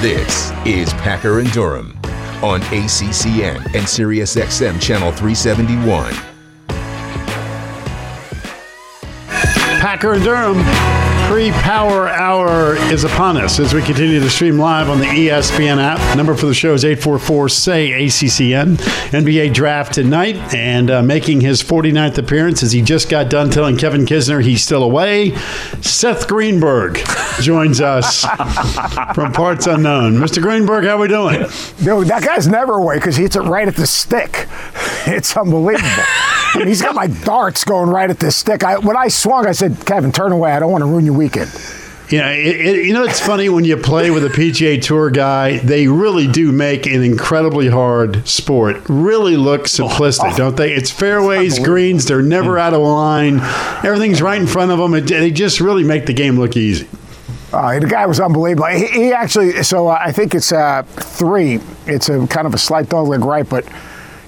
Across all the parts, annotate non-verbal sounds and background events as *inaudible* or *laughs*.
This is Packer and Durham on ACCN and SiriusXM Channel 371. Packer and Durham pre power hour is upon us as we continue to stream live on the ESPN app. Number for the show is 844 say ACCN. NBA draft tonight and uh, making his 49th appearance as he just got done telling Kevin Kisner he's still away. Seth Greenberg joins us from parts unknown. Mr. Greenberg, how are we doing? Dude, that guy's never away because he hits it right at the stick. *laughs* It's unbelievable. *laughs* he's got like darts going right at the stick. I, when I swung, I said, Kevin, turn away. I don't want to ruin your weekend. Yeah, it, it, you know it's funny when you play with a PGA Tour guy. They really do make an incredibly hard sport. Really look simplistic, oh, don't they? It's fairways, greens. They're never out of line. Everything's right in front of them. It, they just really make the game look easy. Uh, the guy was unbelievable. He, he actually, so uh, I think it's uh, three. It's a kind of a slight dogleg right, but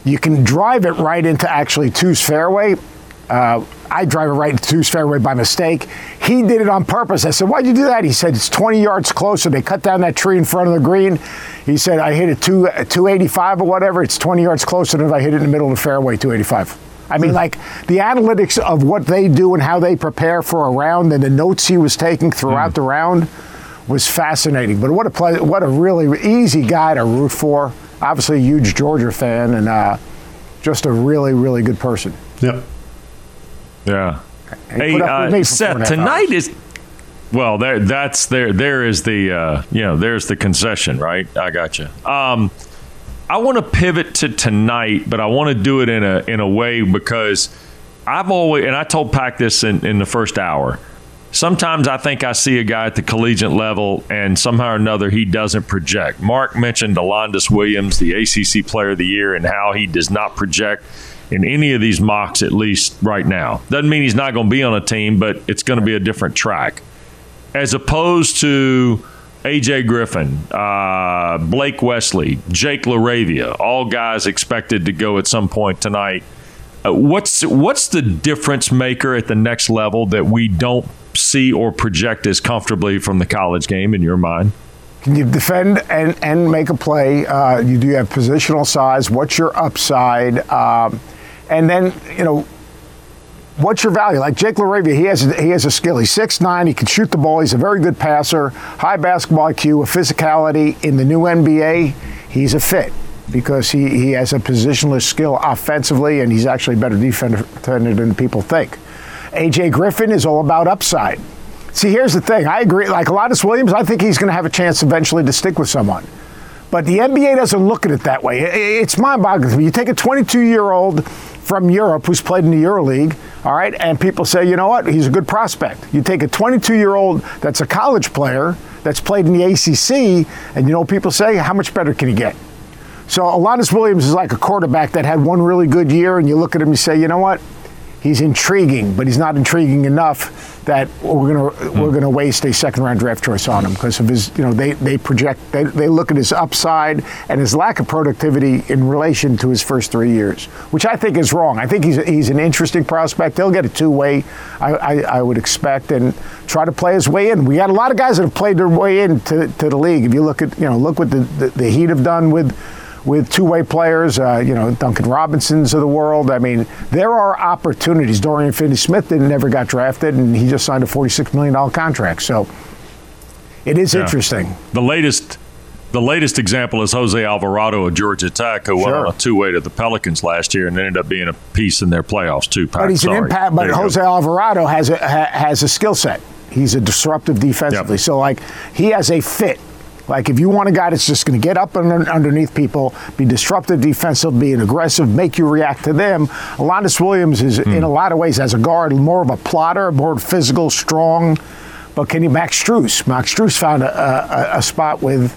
you can drive it right into actually two's fairway. Uh, I drive it right into two's fairway by mistake. He did it on purpose. I said, Why'd you do that? He said, It's 20 yards closer. They cut down that tree in front of the green. He said, I hit it two, 285 or whatever. It's 20 yards closer than if I hit it in the middle of the fairway, 285. I mean, hmm. like the analytics of what they do and how they prepare for a round and the notes he was taking throughout mm. the round was fascinating. But what a play, what a really easy guy to root for obviously a huge Georgia fan and uh, just a really, really good person. Yep. Yeah. Hey, uh, Seth, tonight is well. There, that's there. There is the uh, you know. There's the concession, right? I got you. Um, I want to pivot to tonight, but I want to do it in a in a way because I've always and I told Pack this in, in the first hour sometimes I think I see a guy at the collegiate level and somehow or another he doesn't project. Mark mentioned Alondes Williams, the ACC Player of the Year, and how he does not project in any of these mocks, at least right now. Doesn't mean he's not going to be on a team, but it's going to be a different track. As opposed to AJ Griffin, uh, Blake Wesley, Jake LaRavia, all guys expected to go at some point tonight. Uh, what's what's the difference maker at the next level that we don't see or project as comfortably from the college game in your mind? Can you defend and, and make a play? Uh, you do have positional size. What's your upside? Um, and then, you know, what's your value? Like Jake LaRavia, he has he has a skill. He's six nine. He can shoot the ball. He's a very good passer. High basketball IQ, a physicality. In the new NBA, he's a fit because he, he has a positionless skill offensively, and he's actually a better defender than people think. AJ Griffin is all about upside. See, here's the thing. I agree. Like Alondes Williams, I think he's going to have a chance eventually to stick with someone. But the NBA doesn't look at it that way. It's mind-boggling to me. You take a 22-year-old from Europe who's played in the EuroLeague, all right, and people say, you know what, he's a good prospect. You take a 22-year-old that's a college player that's played in the ACC, and you know people say, how much better can he get? So Alondes Williams is like a quarterback that had one really good year, and you look at him and you say, you know what, he's intriguing, but he's not intriguing enough that we're gonna hmm. we're gonna waste a second round draft choice on him because of his you know they they project they, they look at his upside and his lack of productivity in relation to his first three years, which I think is wrong. I think he's he's an interesting prospect. He'll get a two way, I, I, I would expect, and try to play his way in. We got a lot of guys that have played their way into to the league. If you look at you know look what the, the, the Heat have done with with two-way players, uh, you know, Duncan Robinsons of the world. I mean, there are opportunities. Dorian Finney-Smith didn't never got drafted, and he just signed a $46 million contract. So it is yeah. interesting. The latest the latest example is Jose Alvarado of Georgia Tech, who sure. went on a two-way to the Pelicans last year and ended up being a piece in their playoffs too. But he's Sorry. an impact. But Jose go. Alvarado has a has a skill set. He's a disruptive defensively. Yep. So like he has a fit like if you want a guy that's just going to get up under, underneath people, be disruptive defensive, be an aggressive, make you react to them. Alondes Williams is in a lot of ways as a guard more of a plotter, more physical, strong. But can you Max Strus? Max Strus found a, a, a spot with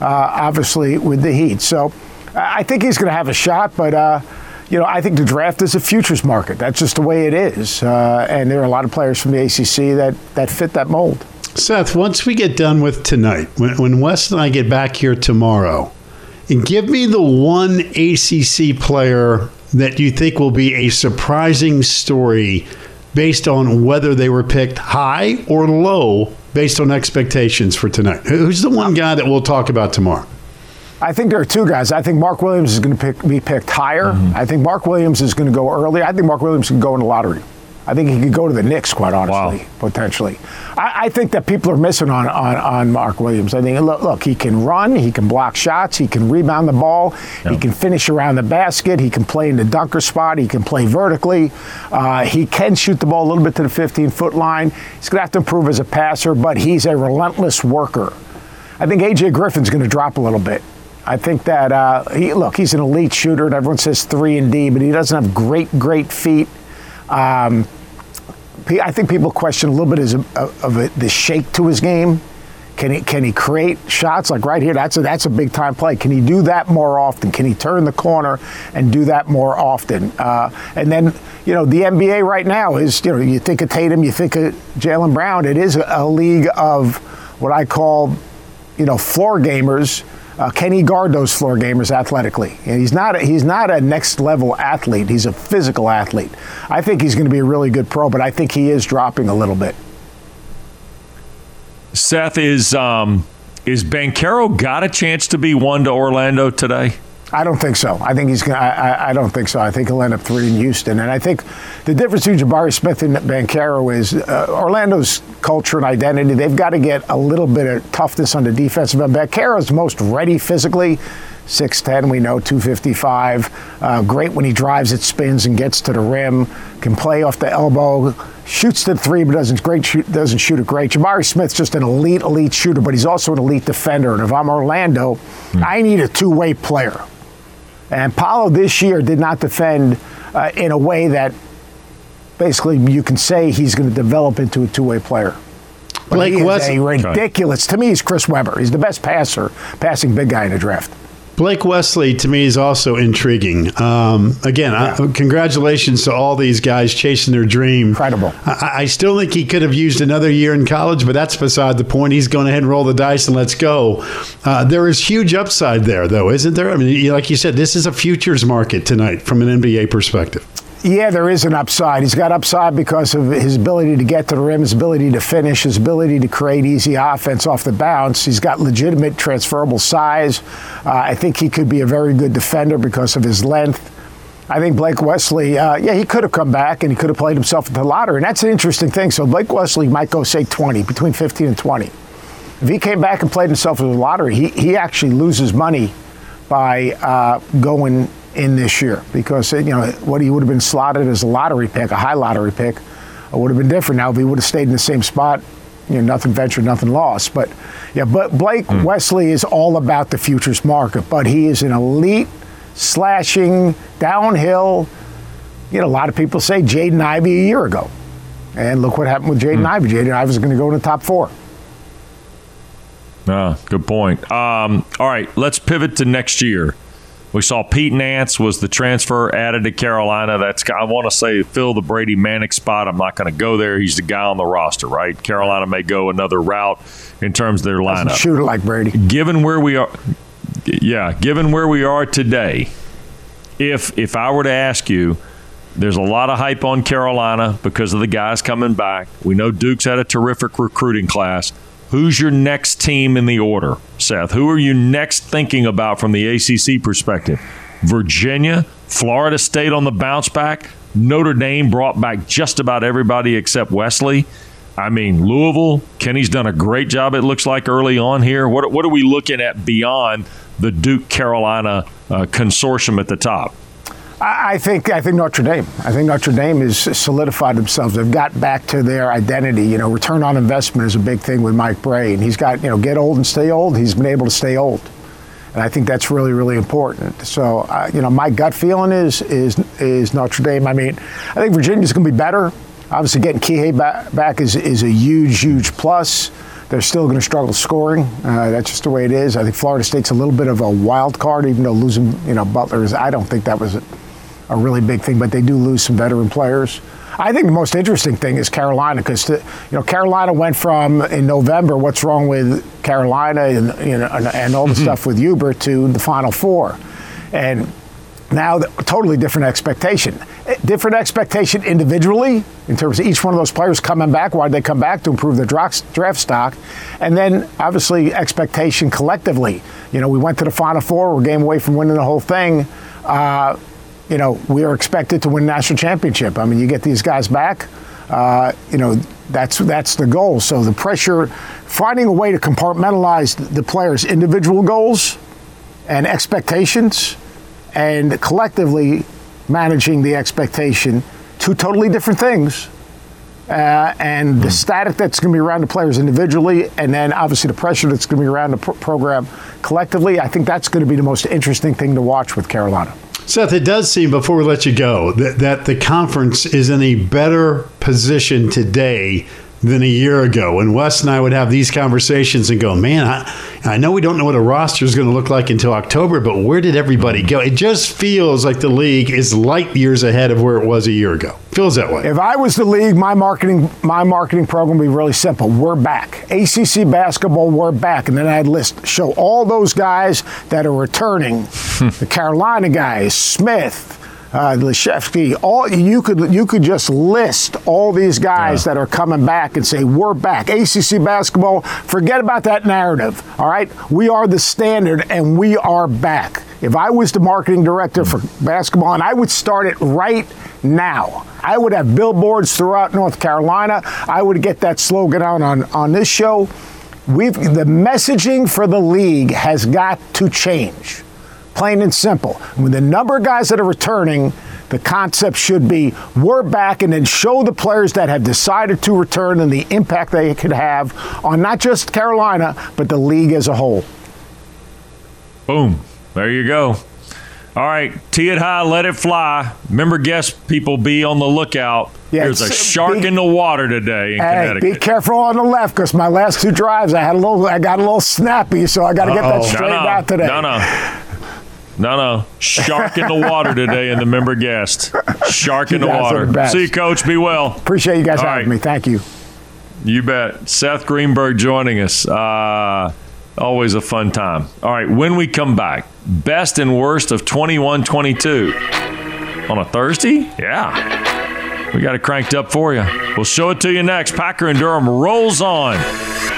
uh, obviously with the Heat. So I think he's going to have a shot, but. Uh, you know, I think the draft is a futures market. That's just the way it is. Uh, and there are a lot of players from the ACC that, that fit that mold. Seth, once we get done with tonight, when, when Wes and I get back here tomorrow, and give me the one ACC player that you think will be a surprising story based on whether they were picked high or low based on expectations for tonight? Who's the one guy that we'll talk about tomorrow? I think there are two guys. I think Mark Williams is going to pick, be picked higher. Mm-hmm. I think Mark Williams is going to go early. I think Mark Williams can go in the lottery. I think he could go to the Knicks, quite honestly, wow. potentially. I, I, think that people are missing on, on, on Mark Williams. I think, look, look, he can run, he can block shots, he can rebound the ball, he can finish around the basket, he can play in the dunker spot, he can play vertically, uh, he can shoot the ball a little bit to the 15 foot line. He's going to have to improve as a passer, but he's a relentless worker. I think AJ Griffin's going to drop a little bit. I think that uh, he look, he's an elite shooter, and everyone says three and D, but he doesn't have great, great feet. Um, I think people question a little bit of, of a, the shake to his game. Can he can he create shots like right here? That's a that's a big time play. Can he do that more often? Can he turn the corner and do that more often? Uh, and then you know the NBA right now is you know you think of Tatum, you think of Jaylen Brown. It is a, a league of what I call you know floor gamers uh, can he guard those floor gamers athletically? And he's not. A, he's not a next level athlete. He's a physical athlete. I think he's going to be a really good pro, but I think he is dropping a little bit. Seth is um, is Banchero got a chance to be one to Orlando today? I don't think so. I think he's going. I, I don't think so. I think he'll end up three in Houston. And I think the difference between Jabari Smith and Banchero is uh, Orlando's culture and identity. They've got to get a little bit of toughness on the defensive end. Banchero's most ready physically. 6'10, we know, 255. Uh, great when he drives it, spins, and gets to the rim. Can play off the elbow, shoots the three, but doesn't great shoot, doesn't shoot it great. Jabari Smith's just an elite, elite shooter, but he's also an elite defender. And if I'm Orlando, mm. I need a two-way player. And Paolo this year did not defend uh, in a way that basically you can say he's going to develop into a two-way player. But Blake he is a ridiculous. To me, he's Chris Webber. He's the best passer, passing big guy in the draft. Blake Wesley to me is also intriguing. Um, again, yeah. I, congratulations to all these guys chasing their dream. Incredible. I, I, still think he could have used another year in college, but that's beside the point. He's going ahead and roll the dice and let's go. Uh, there is huge upside there, though, isn't there? I mean, like you said, this is a futures market tonight from an NBA perspective. Yeah, there is an upside. He's got upside because of his ability to get to the rim, his ability to finish, his ability to create easy offense off the bounce. He's got legitimate transferable size. Uh, I think he could be a very good defender because of his length. I think Blake Wesley, uh, yeah, he could have come back and he could have played himself into the lottery. And that's an interesting thing. So Blake Wesley might go, say, 20, between 15 and 20. If he came back and played himself into the lottery, he, he actually loses money by uh, going in this year because you know what he would have been slotted as a lottery pick, a high lottery pick, would have been different. Now if he would have stayed in the same spot, you know, nothing ventured, nothing lost. But yeah, but Blake mm. Wesley is all about the futures market, but he is an elite slashing downhill. You know, a lot of people say Jaden Ivey a year ago. And look what happened with Jaden mm. Ivey. Jaden Ivey is going to go in the top four. Ah, good point. Um, all right, let's pivot to next year. We saw Pete Nance was the transfer added to Carolina. That's I want to say fill the Brady Manek spot. I'm not going to go there. He's the guy on the roster, right? Carolina may go another route in terms of their lineup. Doesn't shoot it like Brady. Given where we are, yeah. Given where we are today, if if I were to ask you, there's a lot of hype on Carolina because of the guys coming back. We know Duke's had a terrific recruiting class. Who's your next team in the order, Seth? Who are you next thinking about from the ACC perspective? Virginia, Florida State on the bounce back. Notre Dame brought back just about everybody except Wesley. I mean, Louisville, Kenny's done a great job, it looks like, early on here. What, what are we looking at beyond the Duke Carolina uh, consortium at the top? I think I think Notre Dame. I think Notre Dame has solidified themselves. They've got back to their identity. You know, return on investment is a big thing with Mike Brey, and he's got you know get old and stay old. He's been able to stay old, and I think that's really really important. So uh, you know, my gut feeling is is is Notre Dame. I mean, I think Virginia's going to be better. Obviously, getting Kihei back, back is is a huge huge plus. They're still going to struggle scoring. Uh, that's just the way it is. I think Florida State's a little bit of a wild card, even though losing, you know, Butler is. I don't think that was a really big thing, but they do lose some veteran players. I think the most interesting thing is Carolina because you know Carolina went from in November what's wrong with Carolina and you know and, and all the mm-hmm. stuff with Hubert to the Final Four, and now totally different expectation. different expectation individually in terms of each one of those players coming back. Why did they come back to improve their draft stock? And then obviously expectation collectively. You know, we went to the Final Four. We're game away from winning the whole thing. Uh, you know, we are expected to win national championship. I mean, you get these guys back. Uh, you know, that's that's the goal. So the pressure, finding a way to compartmentalize the players' individual goals and expectations, and collectively managing the expectation, two totally different things. Uh, and the hmm. static that's going to be around the players individually, and then obviously the pressure that's going to be around the program collectively. I think that's going to be the most interesting thing to watch with Carolina. Seth, it does seem before we let you go that, that the conference is in a better position today than a year ago. And Wes and I would have these conversations and go, man, I, I know we don't know what a roster is going to look like until October, but where did everybody go? It just feels like the league is light years ahead of where it was a year ago. Feels that way. If I was the league, my marketing my marketing program would be really simple. We're back. ACC basketball, we're back. And then I'd list show all those guys that are returning. *laughs* the Carolina guys, Smith, uh, Leshevsky, all you could you could just list all these guys yeah. that are coming back and say we're back. ACC basketball, forget about that narrative. All right, we are the standard and we are back. If I was the marketing director for basketball, and I would start it right now. I would have billboards throughout North Carolina. I would get that slogan out on, on this show. We've the messaging for the league has got to change plain and simple. With the number of guys that are returning, the concept should be we're back and then show the players that have decided to return and the impact they could have on not just Carolina, but the league as a whole. Boom. There you go. All right, tee it high, let it fly. Remember, guest people, be on the lookout. Yeah, There's a uh, shark be, in the water today in hey, Connecticut. Be careful on the left because my last two drives, I had a little, I got a little snappy, so I got to get that straightened no, no, out today. No, no. No, no. Shark in the water today in the member guest. Shark in the water. See you, Coach. Be well. Appreciate you guys All having right. me. Thank you. You bet. Seth Greenberg joining us. Uh, always a fun time. All right, when we come back, best and worst of 21 22 on a Thursday? Yeah. We got it cranked up for you. We'll show it to you next. Packer and Durham rolls on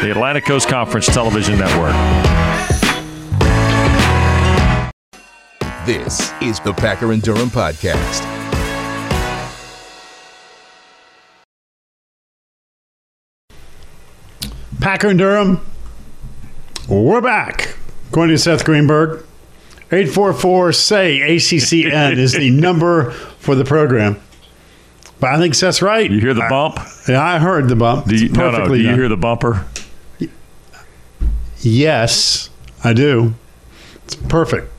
the Atlantic Coast Conference Television Network. This is the Packer and Durham Podcast. Packer and Durham, we're back. Going to Seth Greenberg. 844 say ACCN is the *laughs* number for the program. But I think Seth's right. You hear the bump? I, yeah, I heard the bump. Do you, no, no, do you hear the bumper? Yes, I do. It's perfect.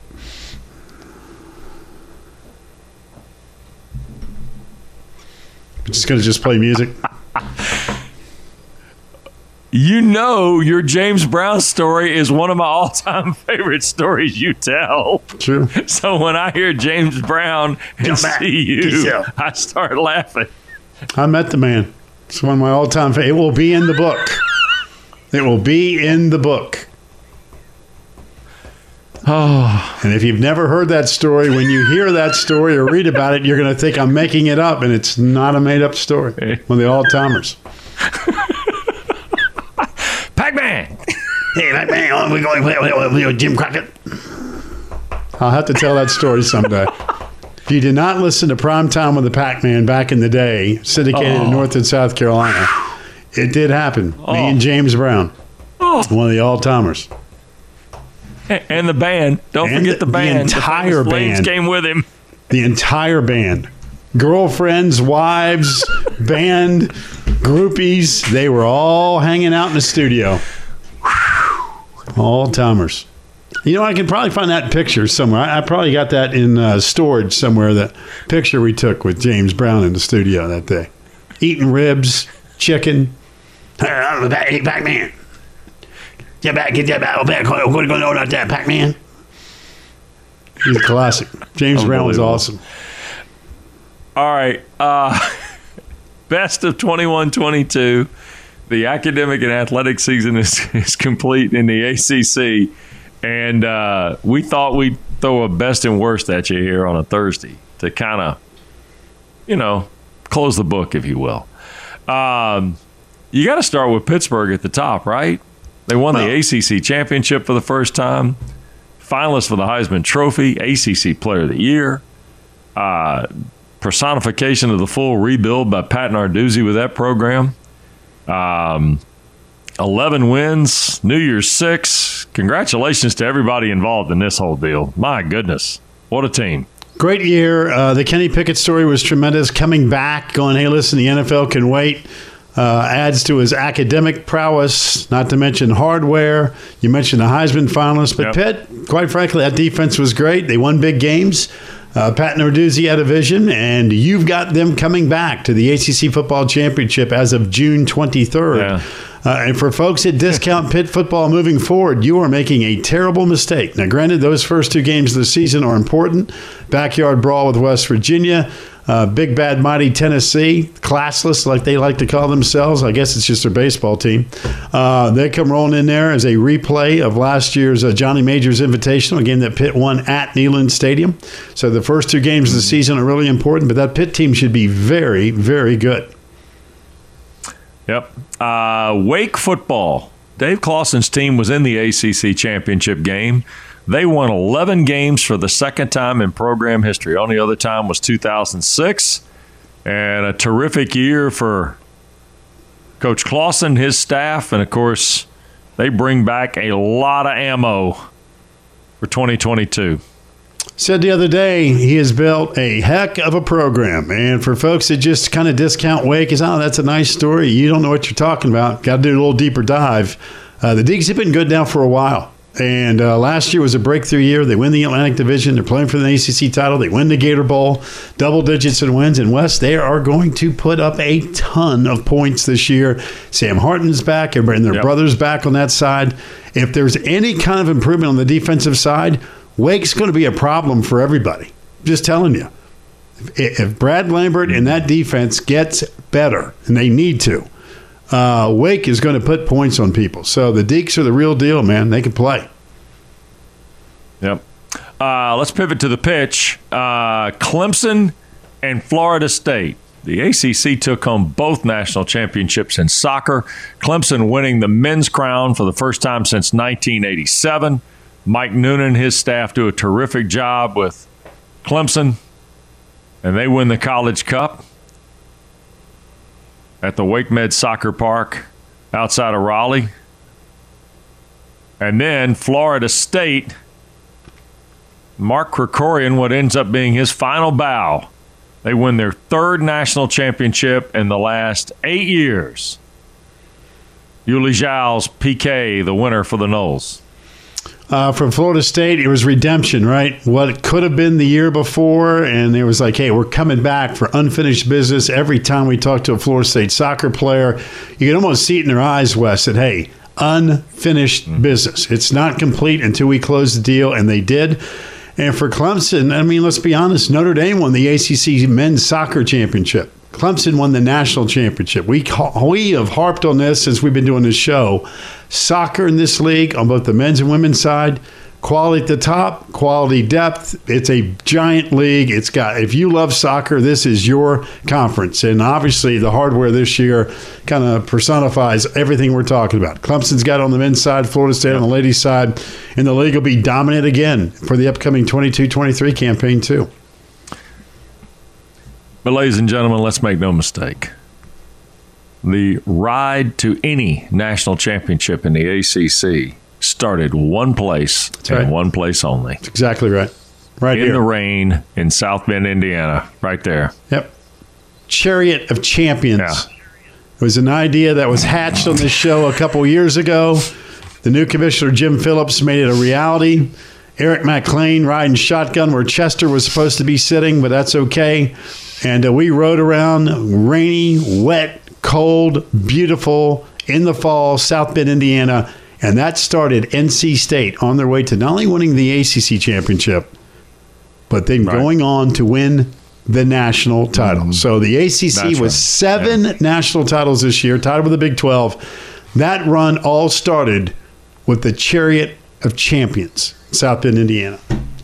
Just going to just play music. you know your James Brown story is one of my all-time *laughs* favorite stories you tell. True. So when I hear James Brown and see you, I start laughing. I met the man. It's one of my all-time favorites. It will be in the book. It will be in the book. Oh. *sighs* And if you've never heard that story, when you hear that story or read about it, you're going to think I'm making it up, and it's not a made up story. One of the all timers. *laughs* Pac Man! Hey, Pac Man, we're going to with Jim Crockett. I'll have to tell that story someday. If you did not listen to Prime Time with the Pac Man back in the day, syndicated oh. in North and South Carolina, it did happen. Oh. Me and oh. James Brown, oh. one of the all timers. *laughs* and the band. Don't and forget the band. The entire the band came with him. The entire band. Girlfriends, wives, *laughs* band, groupies, they were all hanging out in the studio. All timers. You know, I can probably find that picture somewhere. I, I probably got that in uh, storage somewhere. That picture we took with James Brown in the studio that day, eating ribs, chicken. Hey, Pac Man. Get back, get that back. back. What are you going on out there, Pac Man? He's a classic. James Brown was awesome. All right. Uh, *laughs* best of 21 22. The academic and athletic season is, *laughs* is complete in the ACC. And uh, we thought we'd throw a best and worst at you here on a Thursday to kind of you know, close the book, if you will. Um, you got to start with Pittsburgh at the top, right? They won well, the ACC championship for the first time, finalist for the Heisman Trophy, ACC Player of the Year, uh, personification of the full rebuild by Pat Narduzzi with that program. Um, 11 wins, New Year's Six. Congratulations to everybody involved in this whole deal. My goodness, what a team. Great year. Uh, the Kenny Pickett story was tremendous. Coming back, going, hey, listen, the NFL can wait. Uh, adds to his academic prowess, not to mention hardware. You mentioned the Heisman finalist, but yep. Pitt, quite frankly, that defense was great. They won big games. Uh, Pat Narduzzi had a vision, and you've got them coming back to the ACC Football Championship as of June 23rd. Yeah. Uh, and for folks at discount Pitt football moving forward, you are making a terrible mistake. Now, granted, those first two games of the season are important. Backyard brawl with West Virginia. Uh, big bad mighty Tennessee, classless like they like to call themselves. I guess it's just their baseball team. Uh, they come rolling in there as a replay of last year's uh, Johnny Majors Invitational, a game that Pitt won at Neyland Stadium. So the first two games of the season are really important, but that Pitt team should be very, very good. Yep. Uh, Wake football. Dave Clawson's team was in the ACC championship game. They won 11 games for the second time in program history. Only other time was 2006. And a terrific year for Coach Clawson, his staff, and of course, they bring back a lot of ammo for 2022 said the other day he has built a heck of a program. And for folks that just kind of discount Wake, is oh, that's a nice story. You don't know what you're talking about. Got to do a little deeper dive. Uh, the Deacs have been good now for a while. And uh, last year was a breakthrough year. They win the Atlantic Division. They're playing for the ACC title. They win the Gator Bowl, double digits in wins. And West, they are going to put up a ton of points this year. Sam Hartman's back, and their yep. brother's back on that side. If there's any kind of improvement on the defensive side, Wake's going to be a problem for everybody. Just telling you. If Brad Lambert and that defense gets better, and they need to, uh, Wake is going to put points on people. So the Deacs are the real deal, man. They can play. Yep. Uh, let's pivot to the pitch. Uh, Clemson and Florida State. The ACC took home both national championships in soccer. Clemson winning the men's crown for the first time since 1987. Mike Noonan and his staff do a terrific job with Clemson, and they win the College Cup at the WakeMed Soccer Park outside of Raleigh. And then Florida State, Mark Krikorian, what ends up being his final bow. They win their third national championship in the last eight years. Yuli Giles, PK, the winner for the Noles uh, from Florida State, it was redemption, right? What could have been the year before, and it was like, hey, we're coming back for unfinished business. Every time we talk to a Florida State soccer player, you can almost see it in their eyes, Wes, that hey, unfinished mm-hmm. business. It's not complete until we close the deal, and they did. And for Clemson, I mean, let's be honest, Notre Dame won the ACC men's soccer championship. Clemson won the national championship. We we have harped on this since we've been doing this show. Soccer in this league on both the men's and women's side, quality at the top, quality depth. It's a giant league. It's got if you love soccer, this is your conference. And obviously the hardware this year kind of personifies everything we're talking about. Clemson's got on the men's side, Florida State on the ladies' side, and the league will be dominant again for the upcoming 22-23 campaign too. But, ladies and gentlemen, let's make no mistake. The ride to any national championship in the ACC started one place That's and right. one place only. That's exactly right. Right in here. the rain in South Bend, Indiana, right there. Yep. Chariot of Champions. Yeah. It was an idea that was hatched on this show a couple years ago. The new commissioner, Jim Phillips, made it a reality. Eric McLean riding shotgun where Chester was supposed to be sitting, but that's okay. And uh, we rode around rainy, wet, cold, beautiful in the fall, South Bend, Indiana. And that started NC State on their way to not only winning the ACC championship, but then right. going on to win the national title. Mm-hmm. So the ACC That's was right. seven yeah. national titles this year, tied with the Big 12. That run all started with the Chariot of Champions, South Bend, Indiana.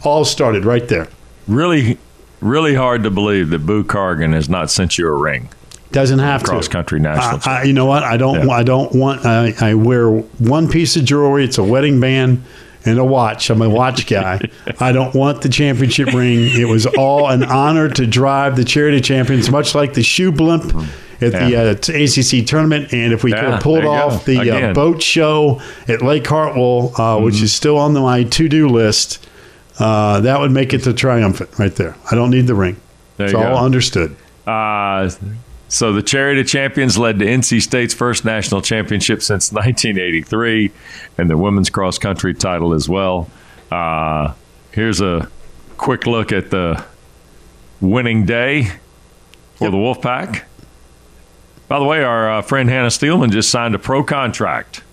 All started right there. Really really hard to believe that Boo Corrigan has not sent you a ring. Doesn't have to. cross to. country national. Uh, I, you know what? I don't. Yeah. I don't want. I, I wear one piece of jewelry. It's a wedding band and a watch. I'm a watch *laughs* guy. I don't want the championship ring. It was all an honor to drive the Charity Champions, much like the shoe blimp at yeah. the uh, ACC tournament. And if we yeah, could have pulled off go. the uh, boat show at Lake Hartwell, uh, mm-hmm. which is still on my to do list, uh, that would make it the triumphant right there. I don't need the ring. There it's all go. understood. Uh, so the Chariot of Champions led to NC State's first national championship since 1983, and the women's cross country title as well. Uh, here's a quick look at the winning day for yep. the Wolfpack. By the way, our uh, friend Hannah Steelman just signed a pro contract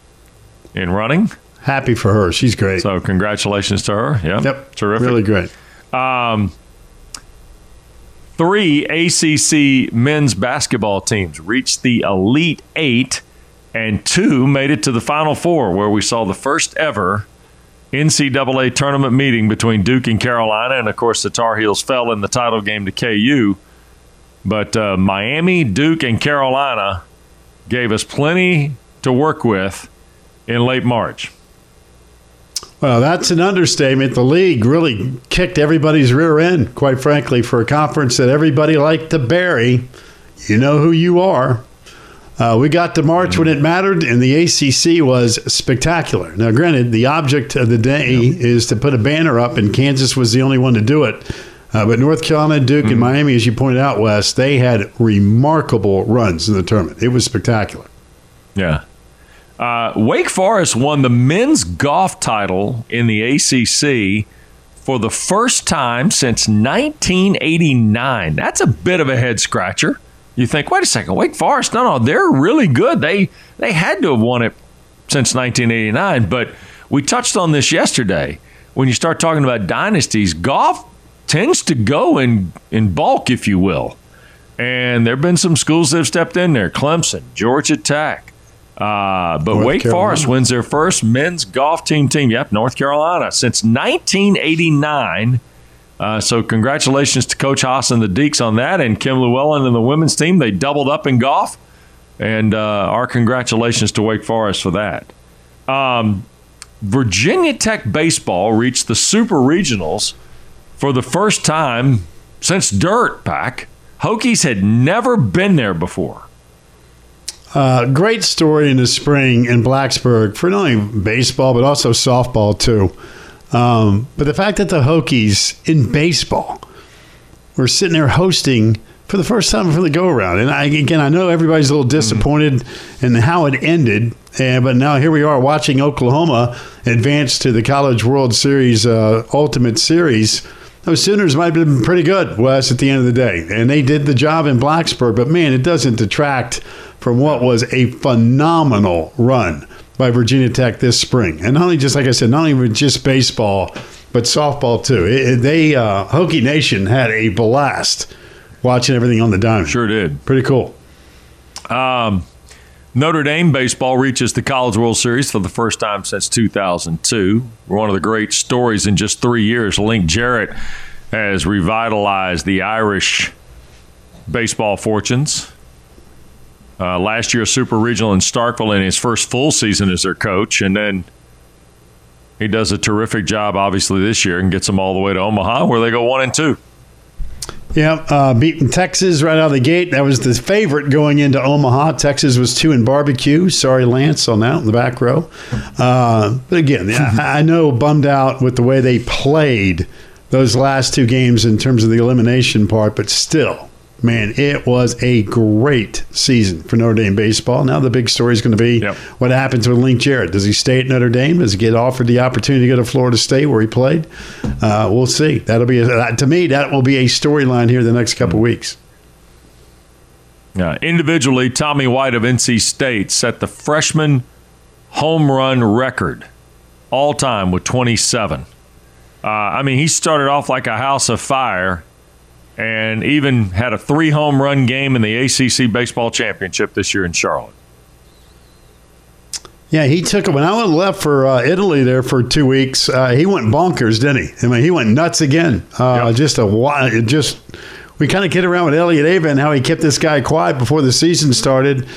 in running. Happy for her. She's great. So congratulations to her. Yeah. Yep. Terrific. Really great. Um, three ACC men's basketball teams reached the Elite Eight, and two made it to the Final Four, where we saw the first ever NCAA tournament meeting between Duke and Carolina. And of course, the Tar Heels fell in the title game to KU. But uh, Miami, Duke, and Carolina gave us plenty to work with in late March. Well, that's an understatement. The league really kicked everybody's rear end, quite frankly, for a conference that everybody liked to bury. You know who you are. Uh, we got to March when it mattered, and the ACC was spectacular. Now, granted, the object of the day is to put a banner up, and Kansas was the only one to do it. Uh, but North Carolina, Duke, mm-hmm. and Miami, as you pointed out, Wes, they had remarkable runs in the tournament. It was spectacular. Yeah. Uh, Wake Forest won the men's golf title in the ACC for the first time since 1989. That's a bit of a head scratcher. You think, wait a second, Wake Forest? No, no, they're really good. They they had to have won it since 1989. But we touched on this yesterday. When you start talking about dynasties, golf tends to go in in bulk, if you will. And there have been some schools that have stepped in there: Clemson, Georgia Tech, uh, but North Wake Carolina. Forest wins their first men's golf team team. Yep, North Carolina since 1989. Uh, so congratulations to Coach Haas and the Deacs on that, and Kim Lewellen and the women's team. They doubled up in golf, and uh, our congratulations to Wake Forest for that. Um, Virginia Tech baseball reached the Super Regionals for the first time since Dirt Pack. Hokies had never been there before. Uh, great story in the spring in Blacksburg for not only baseball but also softball too. Um, but the fact that the Hokies in baseball were sitting there hosting for the first time for the go around, and I, again, I know everybody's a little disappointed mm. in how it ended, uh, but now here we are watching Oklahoma advance to the College World Series uh, Ultimate Series. Those Sooners might have been pretty good, Wes, at the end of the day, and they did the job in Blacksburg. But man, it doesn't detract from what was a phenomenal run by Virginia Tech this spring. And not only just like I said, not only just baseball, but softball too. It, they uh, Hokie Nation had a blast watching everything on the diamond. Sure did. Pretty cool. Um, Notre Dame baseball reaches the College World Series for the first time since 2002. One of the great stories in just three years. Link Jarrett has revitalized the Irish baseball fortunes. Uh, last year, Super Regional in Starkville in his first full season as their coach, and then he does a terrific job, obviously, this year and gets them all the way to Omaha, where they go one and two. Yeah, uh, beating Texas right out of the gate. That was the favorite going into Omaha. Texas was two in barbecue. Sorry, Lance, on that in the back row. Uh, but again, I, *laughs* I know bummed out with the way they played those last two games in terms of the elimination part, but still, man, it was a great season for Notre Dame baseball. Now the big story is going to be yep. what happens with Link Jarrett. Does he stay at Notre Dame? Does he get offered the opportunity to go to Florida State where he played? Uh, we'll see. That'll be a, to me that will be a storyline here the next couple mm-hmm. weeks. Yeah, individually, Tommy White of NC State set the freshman home run record all time with 27. Uh, I mean, he started off like a house of fire and even had a three home run game in the ACC baseball championship this year in Charlotte. Yeah, he took it when I went left for uh, Italy there for two weeks. Uh, he went bonkers, didn't he? I mean, he went nuts again. Uh, yep. Just a just we kind of kid around with Elliott Avent and how he kept this guy quiet before the season started.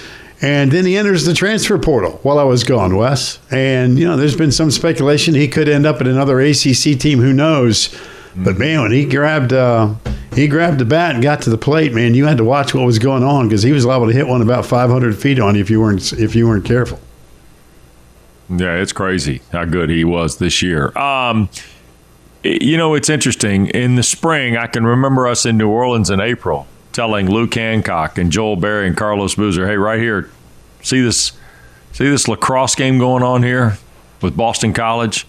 And then he enters the transfer portal while I was gone, Wes. And, you know, there's been some speculation he could end up at another ACC team. Who knows? But, man, when he grabbed uh, he grabbed the bat and got to the plate, man, you had to watch what was going on because he was liable to hit one about 500 feet on you if you weren't, if you weren't careful. Yeah, it's crazy how good he was this year. Um, you know, it's interesting. In the spring, I can remember us in New Orleans in April telling Luke Hancock and Joel Berry and Carlos Boozer, "Hey, right here, see this, see this lacrosse game going on here with Boston College.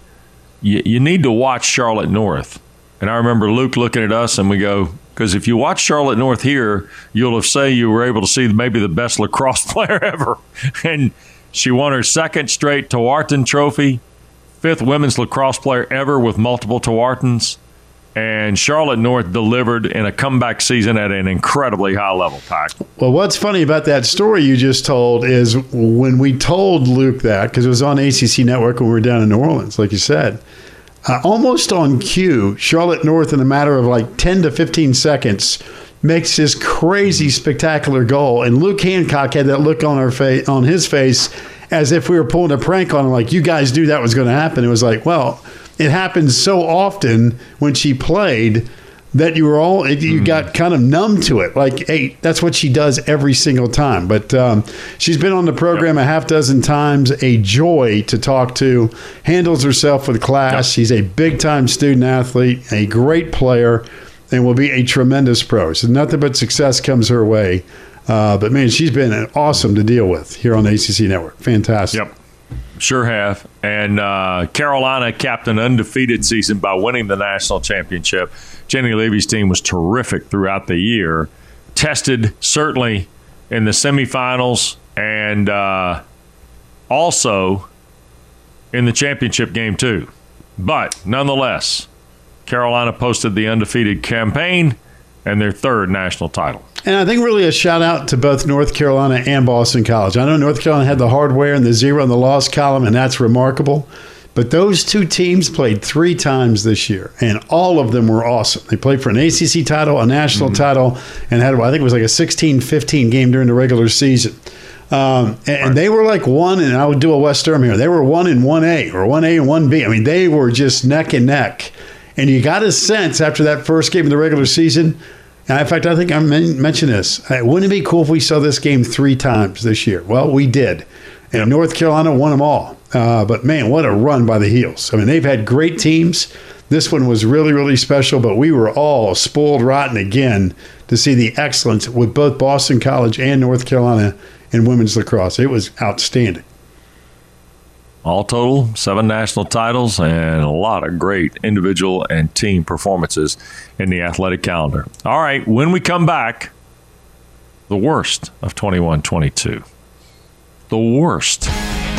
You, you need to watch Charlotte North." And I remember Luke looking at us, and we go, because if you watch Charlotte North here, you'll have say you were able to see maybe the best lacrosse *laughs* player ever, and she won her second straight Tewaaraton Trophy, fifth women's lacrosse player ever with multiple Tewaaratons. And Charlotte North delivered in a comeback season at an incredibly high level, Pack. Well, what's funny about that story you just told is when we told Luke that, because it was on ACC Network when we were down in New Orleans, like you said, uh, almost on cue, Charlotte North, in a matter of like 10 to 15 seconds, makes this crazy spectacular goal, and Luke Hancock had that look on our face on his face as if we were pulling a prank on him, like you guys knew that was going to happen. It was like, well, it happens so often when she played that you were all you mm-hmm. got kind of numb to it. Like, hey, that's what she does every single time. But um, she's been on the program yep. a half dozen times. A joy to talk to. Handles herself with class. Yep. She's a big time student athlete, a great player and will be a tremendous pro. So nothing but success comes her way. Uh, but man, she's been awesome to deal with here on the ACC Network. Fantastic. Yep. Sure have. And uh, Carolina capped an undefeated season by winning the national championship. Jenny Levy's team was terrific throughout the year. Tested certainly in the semifinals and uh, also in the championship game, too. But nonetheless, Carolina posted the undefeated campaign and their third national title. And I think really a shout out to both North Carolina and Boston College. I know North Carolina had the hardware and the zero in the loss column, and that's remarkable. But those two teams played three times this year, and all of them were awesome. They played for an ACC title, a national mm-hmm. title, and had, I think it was like a 16 15 game during the regular season. Um, and, and, they were like one, and I would do a Wes Durham here. They were one in 1A or 1A and 1B. I mean, they were just neck and neck. And you got a sense after that first game of the regular season. And in fact, I think I mentioned this. Wouldn't it be cool if we saw this game three times this year? Well, we did. And North Carolina won them all. Uh, but man, what a run by the heels. I mean, they've had great teams. This one was really, really special, but we were all spoiled rotten again to see the excellence with both Boston College and North Carolina in women's lacrosse. It was outstanding. All total, seven national titles and a lot of great individual and team performances in the athletic calendar. All right, when we come back, the worst of 21 22. The worst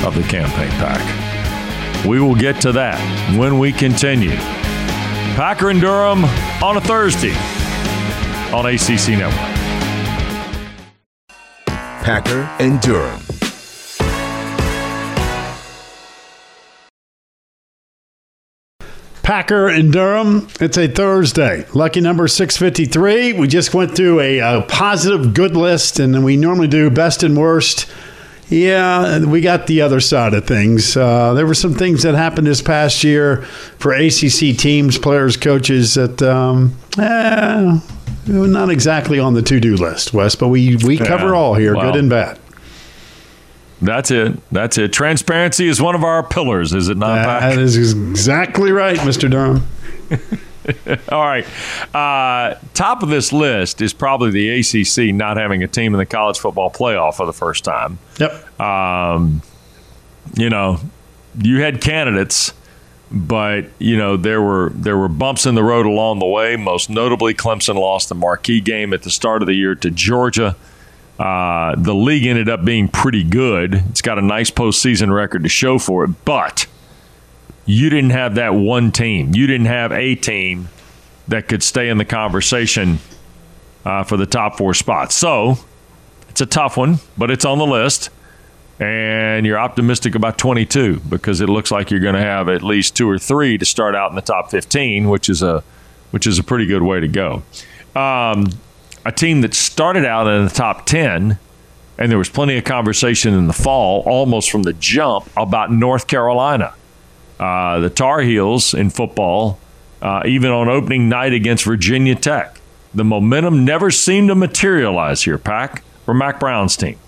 of the campaign pack. We will get to that when we continue. Packer and Durham on a Thursday on ACC Network. Packer and Durham Packer in Durham. It's a Thursday. Lucky number 653. We just went through a, a positive good list, and then we normally do best and worst. Yeah, we got the other side of things. Uh, there were some things that happened this past year for ACC teams, players, coaches that, um, eh, not exactly on the to do list, Wes, but we, we cover yeah. all here, good and bad. That's it. That's it. Transparency is one of our pillars, is it not? That is exactly right, Mr. Durham. *laughs* All right. Uh, top of this list is probably the ACC not having a team in the college football playoff for the first time. Yep. Um, you know, you had candidates, but you know there were there were bumps in the road along the way. Most notably, Clemson lost the marquee game at the start of the year to Georgia. Uh, the league ended up being pretty good. It's got a nice postseason record to show for it, but you didn't have that one team. You didn't have a team that could stay in the conversation uh, for the top four spots. So it's a tough one, but it's on the list. and you're optimistic about 22 because it looks like you're going to have at least two or three to start out in the top 15, which is a which is a pretty good way to go. Um, a team that started out in the top 10, and there was plenty of conversation in the fall, almost from the jump, about North Carolina. Uh, the Tar Heels in football, uh, even on opening night against Virginia Tech, the momentum never seemed to materialize here, Pack, for Mack Brown's team.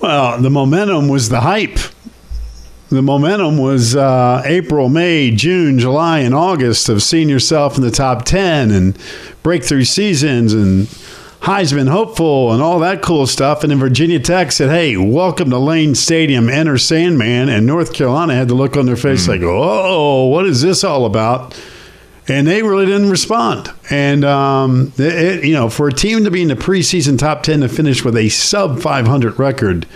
Well, the momentum was the hype. The momentum was uh, April, May, June, July, and August of seeing yourself in the top 10 and breakthrough seasons and Heisman hopeful and all that cool stuff. And then Virginia Tech said, hey, welcome to Lane Stadium, enter Sandman. And North Carolina had the look on their face mm. like, oh, what is this all about? and they really didn't respond. And um, it, you know, for a team to be in the preseason top ten to finish with a sub 500 record,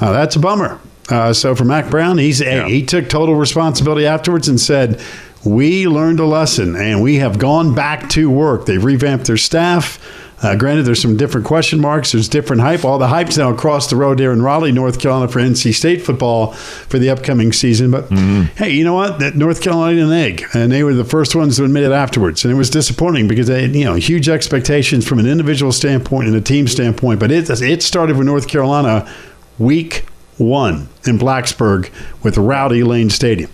uh, that's a bummer. Uh, so for Mack Brown, he's yeah. he took total responsibility afterwards and said, "We learned a lesson, and we have gone back to work. They've revamped their staff." Uh, granted, there's some different question marks. There's different hype. All the hype's now across the road there in Raleigh, North Carolina, for NC State football for the upcoming season. But mm-hmm. hey, you know what? That North Carolina an egg, and they were the first ones to admit it afterwards, and it was disappointing because they, had, you know, huge expectations from an individual standpoint and a team standpoint. But it it started with North Carolina week one in Blacksburg with Rowdy Lane Stadium.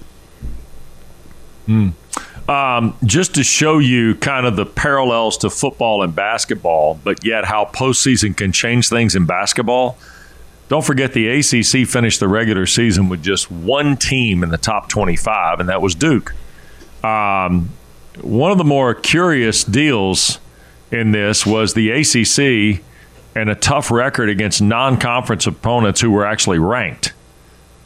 Mm. Um, just to show you kind of the parallels to football and basketball, but yet how postseason can change things in basketball. Don't forget the ACC finished the regular season with just one team in the top 25, and that was Duke. Um, one of the more curious deals in this was the ACC and a tough record against non conference opponents who were actually ranked.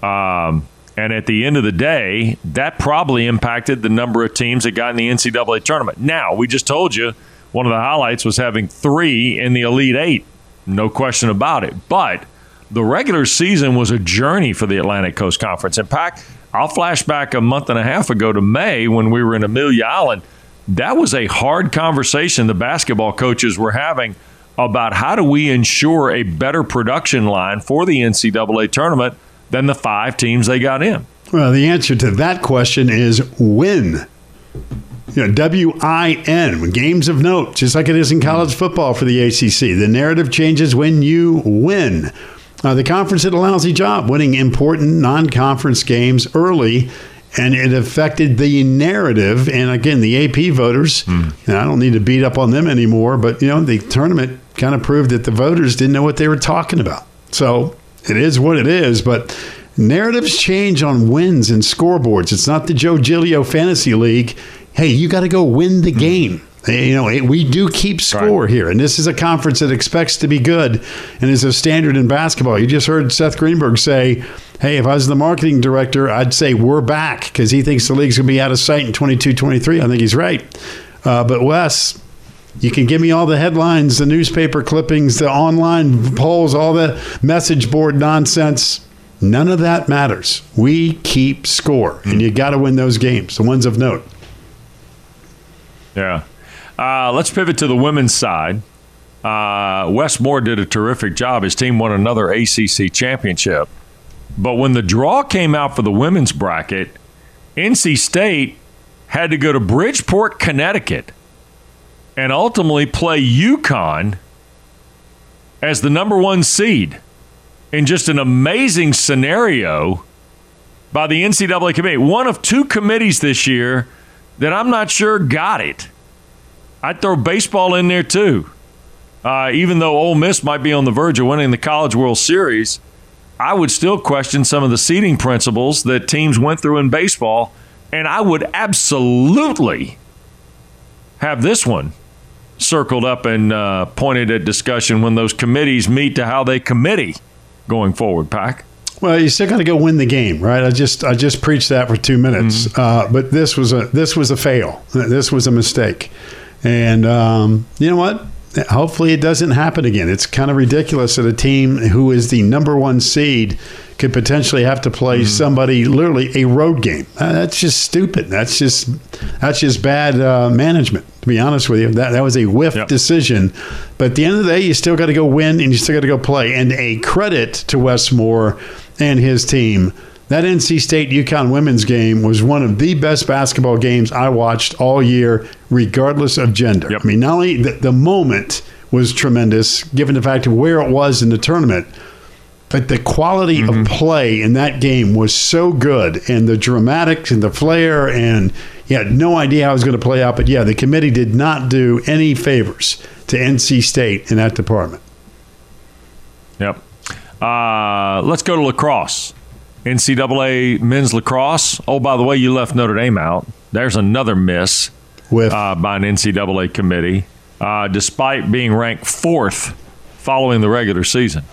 Um, and at the end of the day, that probably impacted the number of teams that got in the NCAA tournament. Now, we just told you one of the highlights was having three in the Elite Eight. No question about it. But the regular season was a journey for the Atlantic Coast Conference. In fact, I'll flash back a month and a half ago to May when we were in Amelia Island. That was a hard conversation the basketball coaches were having about how do we ensure a better production line for the NCAA tournament than the five teams they got in? Well, the answer to that question is win. You know, W I N, games of note, just like it is in college football for the ACC. The narrative changes when you win. Uh, the conference did a lousy job winning important non conference games early, and it affected the narrative. And again, the AP voters, mm. I don't need to beat up on them anymore, but you know, the tournament kind of proved that the voters didn't know what they were talking about. So it is what it is, but narratives change on wins and scoreboards. It's not the Joe Giglio Fantasy League. Hey, you got to go win the game. You know, we do keep score right. here, and this is a conference that expects to be good and is a standard in basketball. You just heard Seth Greenberg say, Hey, if I was the marketing director, I'd say we're back because he thinks the league's going to be out of sight in 22 23. I think he's right. Uh, but Wes, you can give me all the headlines, the newspaper clippings, the online polls, all the message board nonsense. None of that matters. We keep score, and you got to win those games, the ones of note. Yeah. Uh, let's pivot to the women's side. Uh, Wes Moore did a terrific job. His team won another ACC championship. But when the draw came out for the women's bracket, NC State had to go to Bridgeport, Connecticut and ultimately play UConn as the number one seed in just an amazing scenario by the NCAA committee. One of two committees this year that I'm not sure got it. I'd throw baseball in there too. Uh, even though Ole Miss might be on the verge of winning the College World Series, I would still question some of the seeding principles that teams went through in baseball, and I would absolutely have this one circled up and uh, pointed at discussion when those committees meet to how they committee going forward, Pack. Well, you still got to go win the game, right? I just I just preached that for two minutes, mm-hmm. uh, but this was a this was a fail. This was a mistake, and um, you know what? Hopefully it doesn't happen again. It's kind of ridiculous that a team who is the number one seed could potentially have to play mm-hmm. somebody literally a road game. Uh, that's just stupid. That's just that's just bad uh, management. To be honest with you, that that was a whiff yep. decision. But at the end of the day, you still got to go win and you still got to go play. And a credit to Wes Moore and his team. That NC State UConn women's game was one of the best basketball games I watched all year, regardless of gender. Yep. I mean, not only the, the moment was tremendous, given the fact of where it was in the tournament, but the quality mm-hmm. of play in that game was so good, and the dramatics and the flair, and you had no idea how it was going to play out. But yeah, the committee did not do any favors to NC State in that department. Yep. Uh, let's go to lacrosse. NCAA men's lacrosse. Oh, by the way, you left Notre Dame out. There's another miss with uh, by an NCAA committee, uh, despite being ranked fourth following the regular season.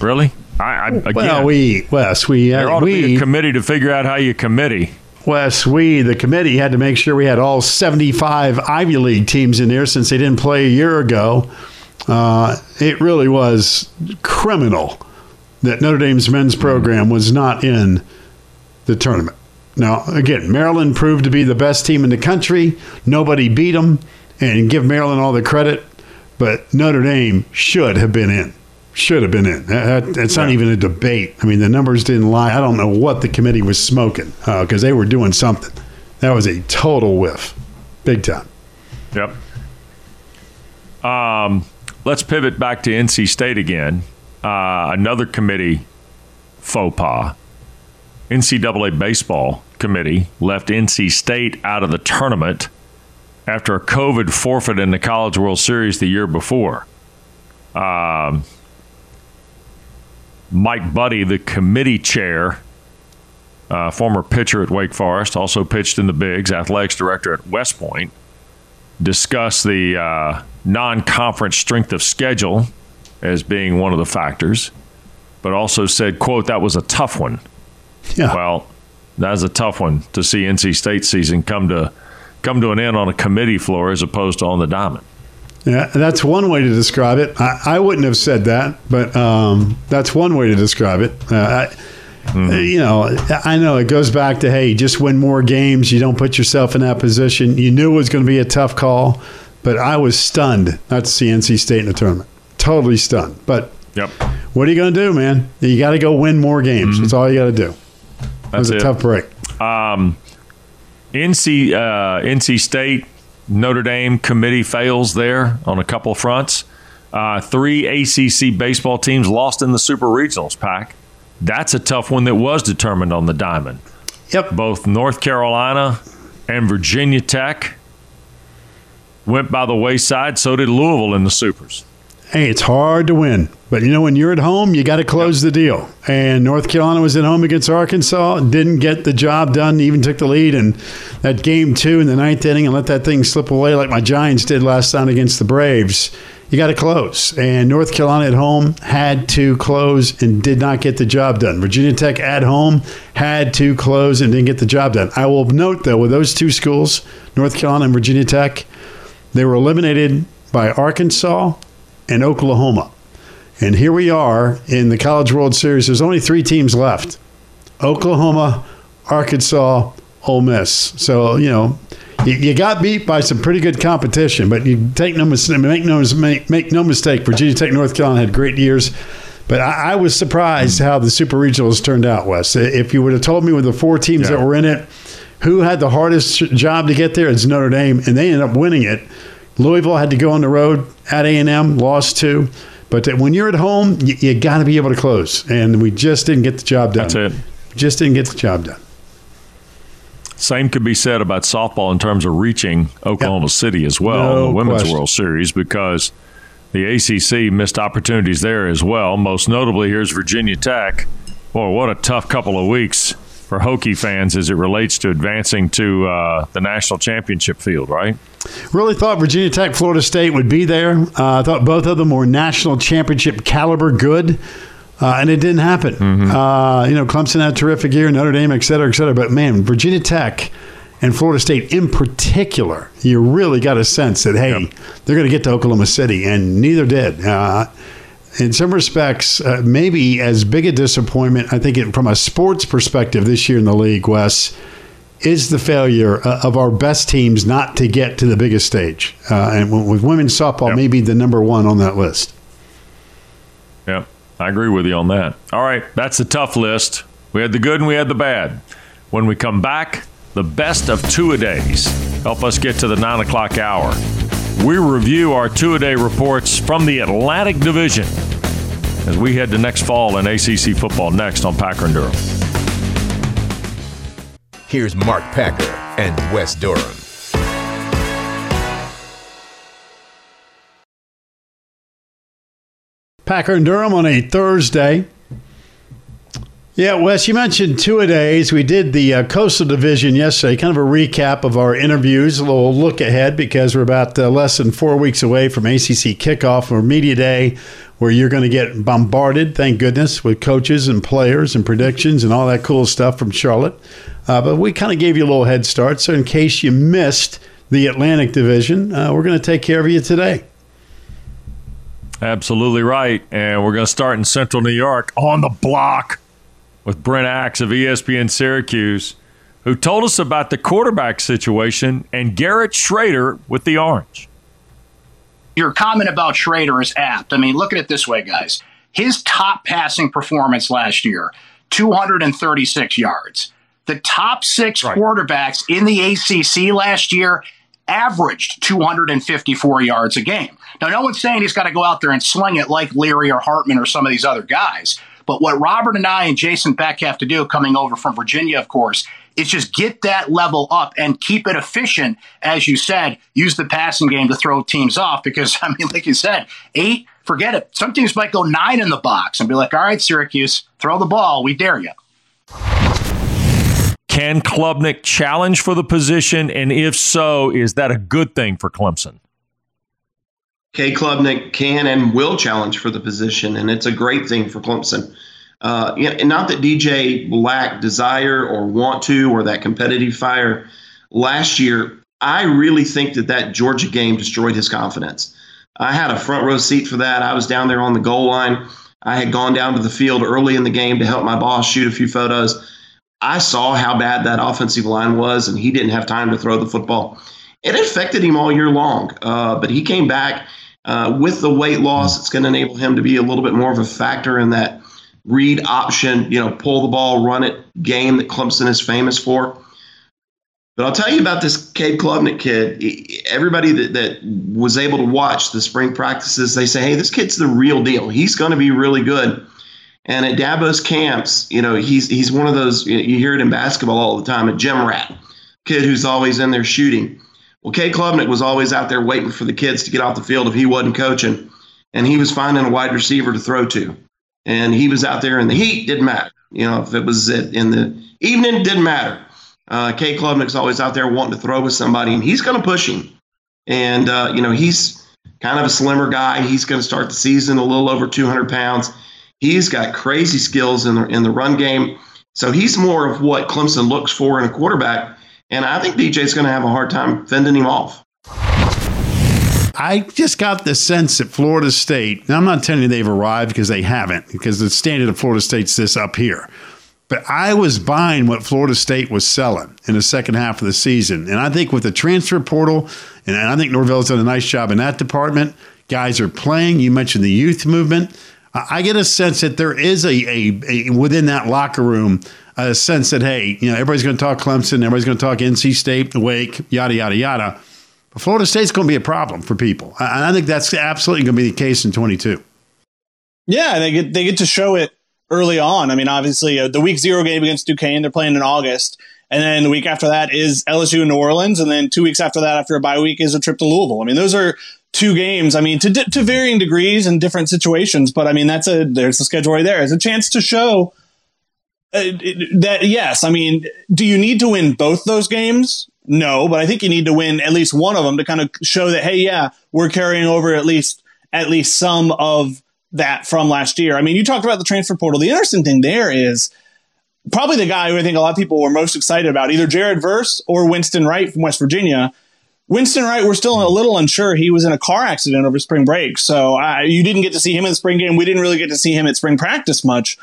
Really? I, I again, well, we Wes, we there ought we, to be a committee to figure out how you committee. Wes, we the committee had to make sure we had all 75 Ivy League teams in there since they didn't play a year ago. Uh, it really was criminal that Notre Dame's men's program was not in the tournament. Now, again, Maryland proved to be the best team in the country. Nobody beat them, and give Maryland all the credit. But Notre Dame should have been in should have been in. That, that's not even a debate. I mean, the numbers didn't lie. I don't know what the committee was smoking because uh, they were doing something. That was a total whiff, big time. Yep. Um, let's pivot back to NC State again. Uh, another committee faux pas. NCAA baseball committee left NC State out of the tournament after a COVID forfeit in the College World Series the year before. Um, Mike Buddie, the committee chair, uh, former pitcher at Wake Forest, also pitched in the Bigs, athletics director at West Point, discussed the uh, non conference strength of schedule as being one of the factors, but also said, quote, that was a tough one. Yeah. Well, that was a tough one to see NC State season come to come to an end on a committee floor as opposed to on the diamond. Yeah, that's one way to describe it. I, I wouldn't have said that, but um, that's one way to describe it. Uh, I, mm-hmm. You know, I know it goes back to hey, just win more games. You don't put yourself in that position. You knew it was going to be a tough call, but I was stunned not to see NC State in the tournament. Totally stunned. But yep. what are you going to do, man? You got to go win more games. Mm-hmm. That's all you got to do. That was a it. tough break. Um, NC uh, NC State Notre Dame committee fails there on a couple fronts. Uh, three ACC baseball teams lost in the Super Regionals pack. That's a tough one that was determined on the diamond. Yep. Both North Carolina and Virginia Tech went by the wayside. So did Louisville in the Supers hey, it's hard to win. But you know, when you're at home, you got to close the deal. And North Carolina was at home against Arkansas, didn't get the job done, even took the lead. And that game two in the ninth inning and let that thing slip away like my Giants did last time against the Braves. You got to close. And North Carolina at home had to close and did not get the job done. Virginia Tech at home had to close and didn't get the job done. I will note, though, with those two schools, North Carolina and Virginia Tech, they were eliminated by Arkansas and Oklahoma. And here we are in the College World Series. There's only three teams left Oklahoma, Arkansas, Ole Miss. So, you know, you, you got beat by some pretty good competition, but you take no mistake, make no, make, make no mistake, Virginia Tech, North Carolina had great years. But I, I, was surprised how the Super Regionals turned out, Wes. If you would have told me with the four teams yeah. that were in it, who had the hardest job to get there, it's Notre Dame, and they ended up winning it. Louisville had to go on the road at A&M, lost two. But when you're at home, you, you got to be able to close. And we just didn't get the job done. That's it. Just didn't get the job done. Same could be said about softball in terms of reaching Oklahoma yep. City as well no in the Women's question. World Series because the ACC missed opportunities there as well. Most notably, here's Virginia Tech. Boy, what a tough couple of weeks for Hokie fans as it relates to advancing to uh, the national championship field, right? Really thought Virginia Tech, Florida State would be there. Uh, I thought both of them were national championship caliber good. Uh, and it didn't happen. Mm-hmm. Uh, you know, Clemson had a terrific year, Notre Dame, et cetera, et cetera. But man, Virginia Tech and Florida State in particular, you really got a sense that, hey, yep. they're going to get to Oklahoma City, and neither did. Uh, in some respects, uh, maybe as big a disappointment, I think, it, from a sports perspective this year in the league, Wes, is the failure uh, of our best teams not to get to the biggest stage. Uh, and with women's softball, yep. maybe the number one on that list. Yeah, I agree with you on that. All right, that's the tough list. We had the good and we had the bad. When we come back, the best of two a days. Help us get to the nine o'clock hour. We review our two a day reports from the Atlantic Division as we head to next fall in ACC football next on Packer and Durham. Here's Mark Packer and Wes Durham. Packer and Durham on a Thursday. Yeah, Wes, you mentioned two a days. We did the uh, Coastal Division yesterday, kind of a recap of our interviews, a little look ahead because we're about uh, less than four weeks away from ACC kickoff or Media Day, where you're going to get bombarded, thank goodness, with coaches and players and predictions and all that cool stuff from Charlotte. Uh, but we kind of gave you a little head start. So, in case you missed the Atlantic Division, uh, we're going to take care of you today. Absolutely right. And we're going to start in Central New York on the block with Brent Axe of ESPN Syracuse, who told us about the quarterback situation and Garrett Shrader with the Orange. Your comment about Shrader is apt. I mean, look at it this way, guys. His top passing performance last year, 236 yards. The top six right. quarterbacks in the ACC last year averaged 254 yards a game. Now, no one's saying he's got to go out there and sling it like Leary or Hartman or some of these other guys. But what Robert Anae and Jason Beck have to do, coming over from Virginia, of course, is just get that level up and keep it efficient. As you said, use the passing game to throw teams off because, *laughs* I mean, like you said, eight, forget it. Some teams might go nine in the box and be like, all right, Syracuse, throw the ball. We dare you. Can Klubnik challenge for the position? And if so, is that a good thing for Clemson? Cade Klubnik can and will challenge for the position, and it's a great thing for Clemson. Uh, and not that DJ lacked desire or want to or that competitive fire last year. I really think that that Georgia game destroyed his confidence. I had a front row seat for that. I was down there on the goal line. I had gone down to the field early in the game to help my boss shoot a few photos. I saw how bad that offensive line was, and he didn't have time to throw the football. It affected him all year long, uh, but he came back uh, with the weight loss, it's going to enable him to be a little bit more of a factor in that read option, you know, pull the ball, run it game that Clemson is famous for. But I'll tell you about this Cade Klubnik kid. Everybody that, that was able to watch the spring practices, they say, hey, this kid's the real deal. He's going to be really good. And at Dabo's camps, you know, he's he's one of those you hear it in basketball all the time, a gym rat, kid who's always in there shooting. Well, Cade Klubnik was always out there waiting for the kids to get off the field if he wasn't coaching, and he was finding a wide receiver to throw to. And he was out there in the heat, didn't matter. You know, if it was in the evening, didn't matter. Uh, Cade Klubnik's always out there wanting to throw with somebody, and he's going to push him. And, uh, you know, he's kind of a slimmer guy. He's going to start the season a little over 200 pounds. He's got crazy skills in the, in the run game. So he's more of what Clemson looks for in a quarterback and I think DJ's going to have a hard time fending him off. I just got the sense that Florida State, I'm not telling you they've arrived because they haven't, because the standard of Florida State's this up here. But I was buying what Florida State was selling in the second half of the season. And I think with the transfer portal, and I think Norvell's done a nice job in that department, guys are playing. You mentioned the youth movement. I get a sense that there is a, a, a within that locker room a sense that hey, you know, everybody's going to talk Clemson, everybody's going to talk NC State, Wake, yada yada yada. But Florida State's going to be a problem for people, and I think that's absolutely going to be the case in 22. Yeah, they get they get to show it early on. I mean, obviously, uh, the week zero game against Duquesne, they're playing in August. And then the week after that is LSU in New Orleans. And then two weeks after that, after a bye week, is a trip to Louisville. I mean, those are two games. I mean, to, to varying degrees and different situations. But I mean, that's a, there's the schedule right there. It's a chance to show uh, that yes, I mean, do you need to win both those games? No, but I think you need to win at least one of them to kind of show that hey, yeah, we're carrying over at least at least some of that from last year. I mean, you talked about the transfer portal. The interesting thing there is probably the guy who I think a lot of people were most excited about, either Jared Verse or Winston Wright from West Virginia. Winston Wright, we're still a little unsure. He was in a car accident over spring break, so uh, you didn't get to see him in the spring game. We didn't really get to see him at spring practice much.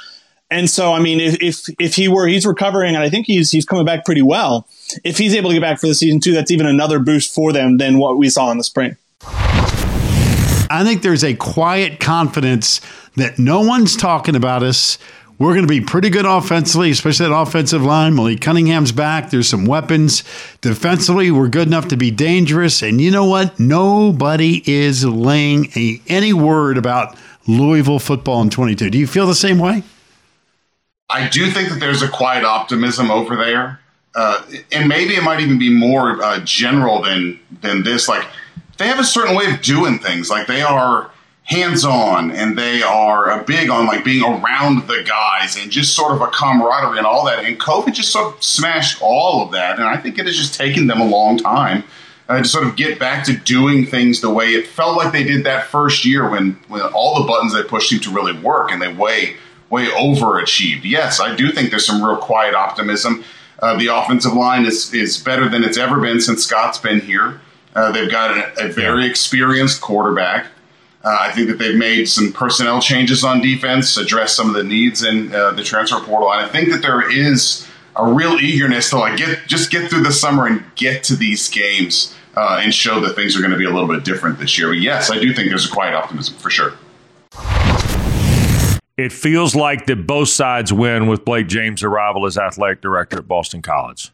And so, I mean, if, if if he were, he's recovering, and I think he's he's coming back pretty well. If he's able to get back for the season too, that's even another boost for them than what we saw in the spring. I think there's a quiet confidence that no one's talking about us. We're going to be pretty good offensively, especially that offensive line. Malik Cunningham's back. There's some weapons. Defensively, we're good enough to be dangerous. And you know what? Nobody is laying a, any word about Louisville football in 22. Do you feel the same way? I do think that there's a quiet optimism over there. Uh, and maybe it might even be more uh, general than than this. Like they have a certain way of doing things. Like they are hands on and they are big on like being around the guys and just sort of a camaraderie and all that. And COVID just sort of smashed all of that. And I think it has just taken them a long time uh, to sort of get back to doing things the way it felt like they did that first year when, when all the buttons they pushed seemed to really work and they way, way overachieved. Yes, I do think there's some real quiet optimism. Uh, the offensive line is, is better than it's ever been since Scott's been here. Uh, they've got a, a very experienced quarterback. Uh, I think that they've made some personnel changes on defense, address some of the needs in uh, the transfer portal, and I think that there is a real eagerness to like get just get through the summer and get to these games uh, and show that things are going to be a little bit different this year. But yes, I do think there's a quiet optimism for sure. It feels like that both sides win with Blake James' arrival as athletic director at Boston College.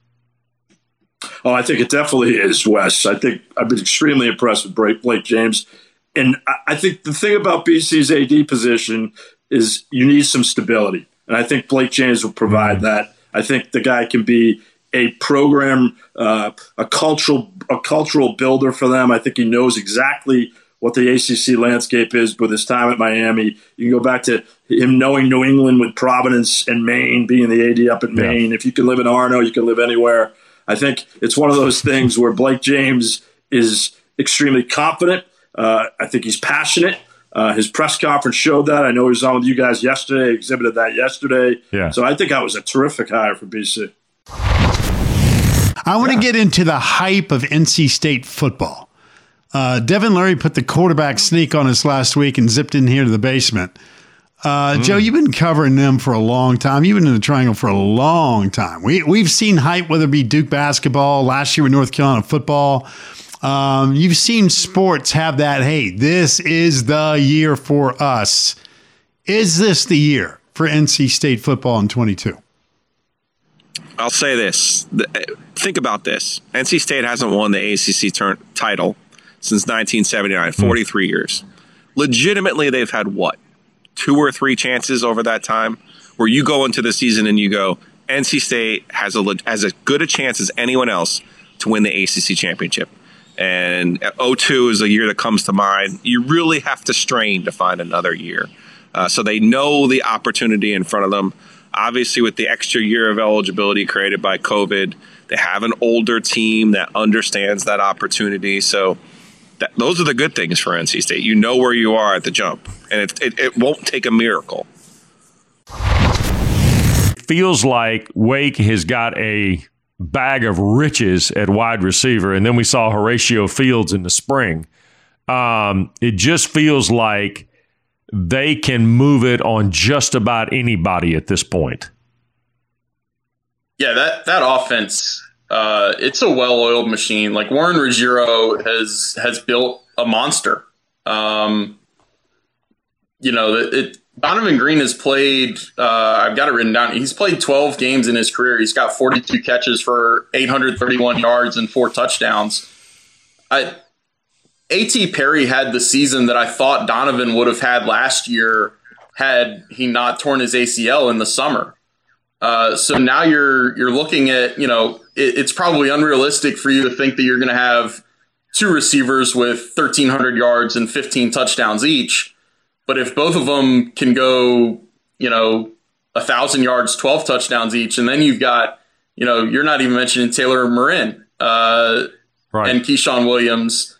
Oh, I think it definitely is, Wes. I think I've been extremely impressed with Blake James and I think the thing about BC's AD position is you need some stability. And I think Blake James will provide mm-hmm. that. I think the guy can be a program, uh, a cultural, a cultural builder for them. I think he knows exactly what the ACC landscape is with his time at Miami. You can go back to him knowing New England with Providence and Maine, being the AD up at Maine. Yeah. If you can live in Orono, you can live anywhere. I think it's one of those things where Blake James is extremely confident uh, I think he's passionate. Uh, his press conference showed that. I know he was on with you guys yesterday, exhibited that yesterday. Yeah. So I think that was a terrific hire for BC. I want to get into the hype of NC State football. Uh, Devin Leary put the quarterback sneak on us last week and zipped in here to the basement. Uh, mm. Joe, you've been covering them for a long time. You've been in the triangle for a long time. We, we've seen hype, whether it be Duke basketball, last year with North Carolina football. Um, you've seen sports have that. Hey, this is the year for us. Is this the year for NC State football in 22? I'll say this. Think about this. NC State hasn't won the ACC turn, title since 1979, hmm. 43 mm. years. Legitimately, they've had what? Two or three chances over that time where you go into the season and you go, NC State has a, has as good a chance as anyone else to win the ACC championship and 02 is a year that comes to mind. You really have to strain to find another year. Uh, so they know the opportunity in front of them. Obviously, with the extra year of eligibility created by COVID, they have an older team that understands that opportunity. So that, those are the good things for NC State. You know where you are at the jump, and it, it, it won't take a miracle. Feels like Wake has got a bag of riches at wide receiver. And then we saw Horatio Fields in the spring. Um, it just feels like they can move it on just about anybody at this point. Yeah, that that offense, uh, it's a well-oiled machine. Like Warren Ruggiero has has built a monster. Um, you know, it, it Donavon Greene has played. Uh, I've got it written down. He's played 12 games in his career. He's got 42 catches for 831 yards and four touchdowns. I, A.T. Perry had the season that I thought Donavon would have had last year had he not torn his ACL in the summer. Uh, so now you're you're looking at you know it, it's probably unrealistic for you to think that you're going to have two receivers with 1,300 yards and 15 touchdowns each. But if both of them can go, you know, a thousand yards, twelve touchdowns each, and then you've got, you know, you're not even mentioning Taylor Morin uh, right. and Ke'Shawn Williams.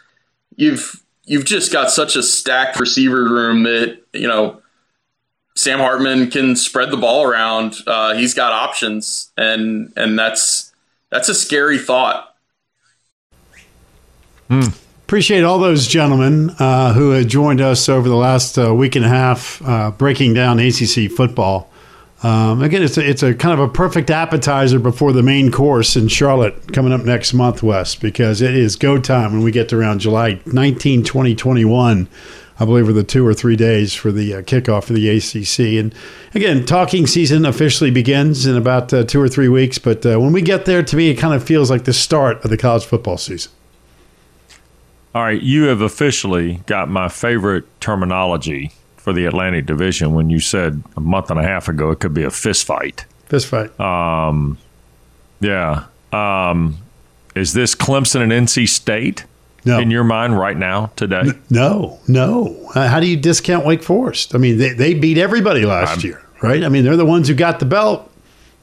You've you've just got such a stacked receiver room that you know Sam Hartman can spread the ball around. Uh, he's got options, and and that's that's a scary thought. Hmm. Appreciate all those gentlemen uh, who have joined us over the last uh, week and a half, uh, breaking down ACC football. Um, again, it's a, it's a kind of a perfect appetizer before the main course in Charlotte coming up next month, Wes, because it is go time when we get to around July 19, 2021. I believe are the two or three days for the uh, kickoff of the ACC. And again, talking season officially begins in about uh, two or three weeks. But uh, when we get there, to me, it kind of feels like the start of the college football season. All right, you have officially got my favorite terminology for the Atlantic Division when you said a month and a half ago it could be a fist fight. Fist fight. Um, yeah. Um, is this Clemson and NC State? No. In your mind right now, today? No, no. Uh, how do you discount Wake Forest? I mean, they, they beat everybody last I'm, year, right? I mean, they're the ones who got the belt.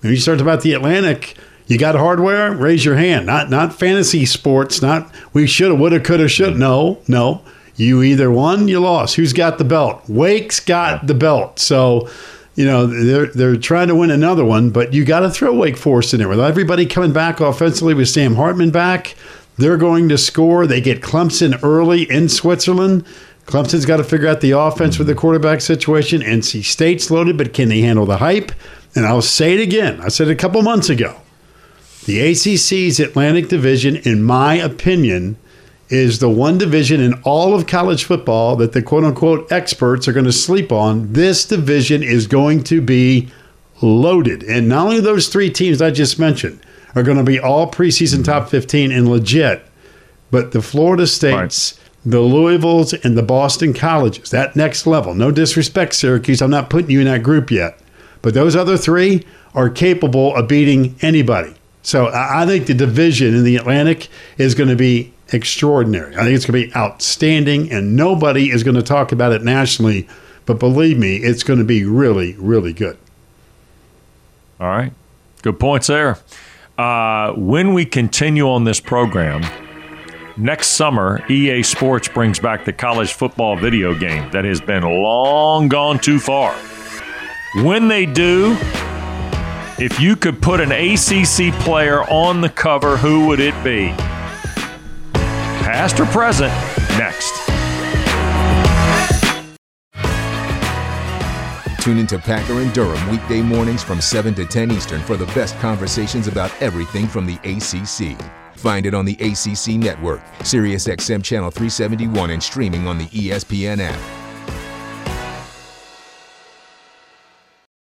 When you start about the Atlantic, you got hardware, raise your hand. Not not fantasy sports, not we shoulda, woulda, coulda, should. No, no. You either won, you lost. Who's got the belt? Wake's got the belt. So, you know, they're they're trying to win another one, but you got to throw Wake Forest in there. With everybody coming back offensively with Sam Hartman back, they're going to score. They get Clemson early in Switzerland. Clemson's got to figure out the offense with the mm-hmm. quarterback situation. NC State's loaded, but can they handle the hype? And I'll say it again. I said it a couple months ago. The ACC's Atlantic Division, in my opinion, is the one division in all of college football that the quote unquote experts are going to sleep on. This division is going to be loaded. And not only those three teams I just mentioned are going to be all preseason top mm-hmm. 15 and legit, but the Florida States, right. the Louisvilles, and the Boston colleges, that next level. No disrespect, Syracuse. I'm not putting you in that group yet. But those other three are capable of beating anybody. So I think the division in the Atlantic is going to be extraordinary. I think it's going to be outstanding, and nobody is going to talk about it nationally. But believe me, it's going to be really, really good. All right. Good points there. Uh, when we continue on this program, next summer, EA Sports brings back the college football video game that has been long gone too far. When they do, if you could put an ACC player on the cover, who would it be? past or present, next. Tune into Packer and Durham weekday mornings from 7 to 10 Eastern for the best conversations about everything from the ACC. Find it on the ACC network, SiriusXM Channel 371, and streaming on the ESPN app.